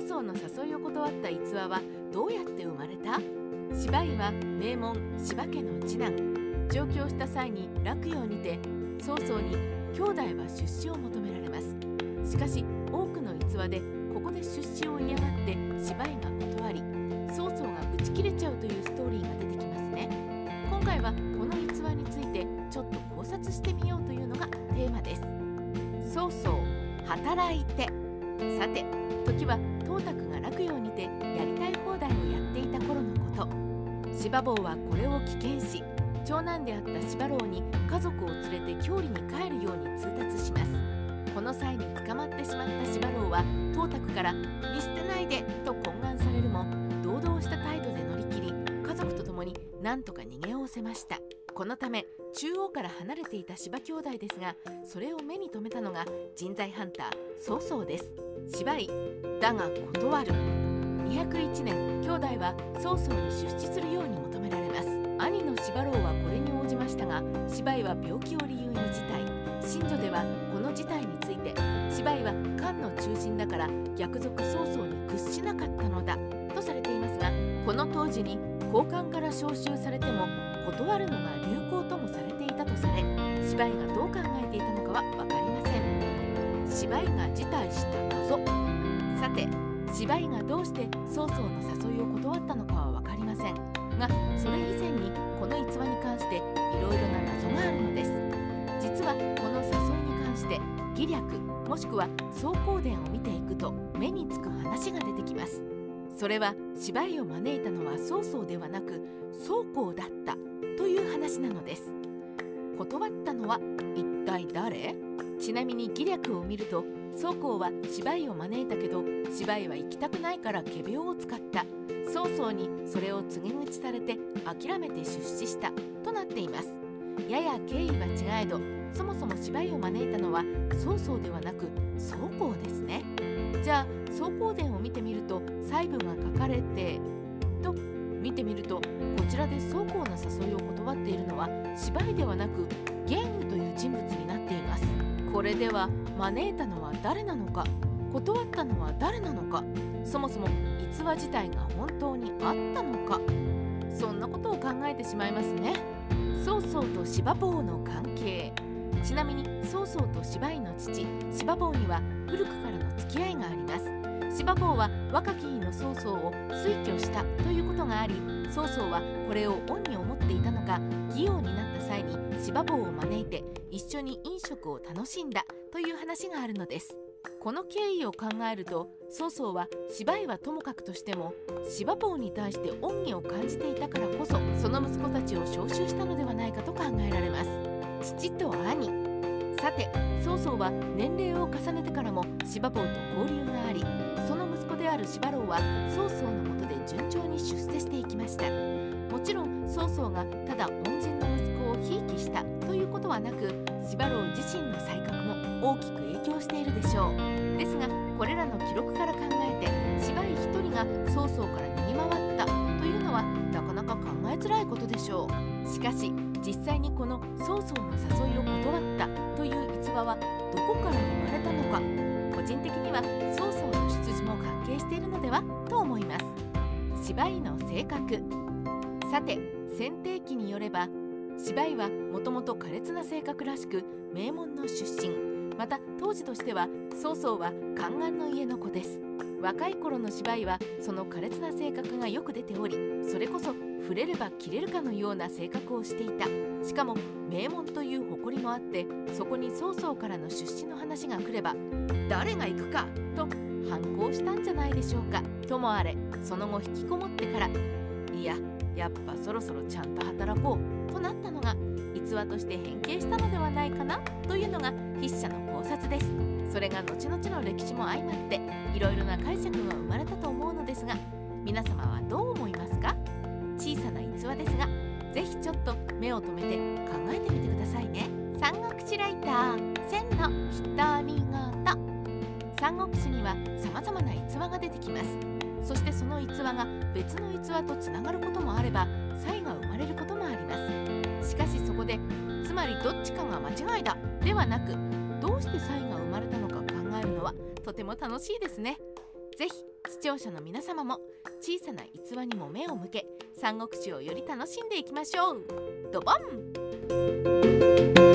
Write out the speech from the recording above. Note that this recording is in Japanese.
曹操の誘いを断った逸話はどうやって生まれた？芝居は名門柴家の次男。上京した際に洛陽にて曹操に兄弟は出資を求められます。しかし多くの逸話でここで出資を嫌がって芝居が断り曹操がブチ切れちゃうというストーリーが出てきますね。今回はこの逸話についてちょっと考察してみようというのがテーマです。曹操働いて。さて時は董卓が洛陽にてやりたい放題をやっていた頃のこと芝坊はこれを危険し長男であった芝郎に家族を連れて郷里に帰るように通達しますこの際に捕まってしまった芝郎は董卓から「見捨てないで!」と懇願されるも堂々した態度で乗り切り家族と共に何とか逃げおおせましたこのため中央から離れていた芝兄弟ですがそれを目に留めたのが人材ハンター曹操です。芝居だが断る。201年兄弟は曹操に出資するように求められます。兄の芝郎はこれに応じましたが芝居は病気を理由に辞退。新女ではこの事態について芝居は漢の中心だから逆賊曹操に屈しなかったのだとされていますがこの当時に交換から召集されても断るのが流行ともされていたとされ芝居がどう考えていたのかは分かりません。芝居が辞退した謎。さて芝居がどうして曹操の誘いを断ったのかは分かりませんがそれ以前にこの逸話に関していろいろな謎があるのです。実はこの誘いに関して義略もしくは走行伝を見ていくと目につく話が出てきます。それは芝居を招いたのは曹操ではなく曹公だった。話なのです。断ったのは一体誰？ちなみに義略を見ると曹公は芝居を招いたけど芝居は行きたくないから仮病を使った。曹操にそれを告げ口されて諦めて出資した。となっています。やや経緯は違えどそもそも芝居を招いたのは曹操ではなく曹公ですね。じゃあ走行伝を見てみると細部が書かれてと見てみるとちらで曹公の誘いを断っているのは芝居ではなく玄武という人物になっています。これでは招いたのは誰なのか？断ったのは誰なのか？そもそも逸話自体が本当にあったのか？そんなことを考えてしまいますね。曹操と芝坊の関係。ちなみに曹操と芝居の父芝坊には古くからの付き合いがあります。芝坊は若き日の曹操を推挙したということがあり曹操はこれを恩に思っていたのか義王になった際に芝坊を招いて一緒に飲食を楽しんだという話があるのです。この経緯を考えると曹操は芝居はともかくとしても芝坊に対して恩義を感じていたからこそその息子たちを召集したのではないかと考えられます。父と兄。さて曹操は年齢を重ねてからも芝坊と交流がありその息子である芝郎は曹操のもと順調に出世していきました。もちろん曹操がただ恩人の息子をひいきしたということはなく芝郎自身の才覚も大きく影響しているでしょう。ですがこれらの記録から考えて芝居一人が曹操から逃げ回ったというのはなかなか考えづらいことでしょう。しかし実際にこの曹操の誘いを断ったという逸話はどこから生まれたのか個人的には曹操の出自も関係しているのではと思います。芝居の性格。さて選定記によれば芝居はもともと苛烈な性格らしく名門の出身。また当時としては曹操は宦官の家の子です。若い頃の芝居はその苛烈な性格がよく出ておりそれこそ触れれば切れるかのような性格をしていた。しかも名門という誇りもあってそこに曹操からの出資の話が来れば誰が行くかと反抗したんじゃないでしょうか。ともあれその後引きこもってからいややっぱそろそろちゃんと働こうとなったのが逸話として変形したのではないかなというのが筆者の考察です。それが後々の歴史も相まっていろいろな解釈が生まれたと思うのですが皆様はどう思いますか？小さな逸話ですがぜひちょっと目を留めて考えてみてくださいね。三国志ライター千の独り言三国志には様々な逸話が出てきます。そしてその逸話が別の逸話とつながることもあれば差異が生まれることもあります。しかしそこでつまりどっちかが間違いだ。ではなくどうして差異が生まれたのか考えるのはとても楽しいですね。ぜひ視聴者の皆様も小さな逸話にも目を向け三国志をより楽しんでいきましょう。ドボン！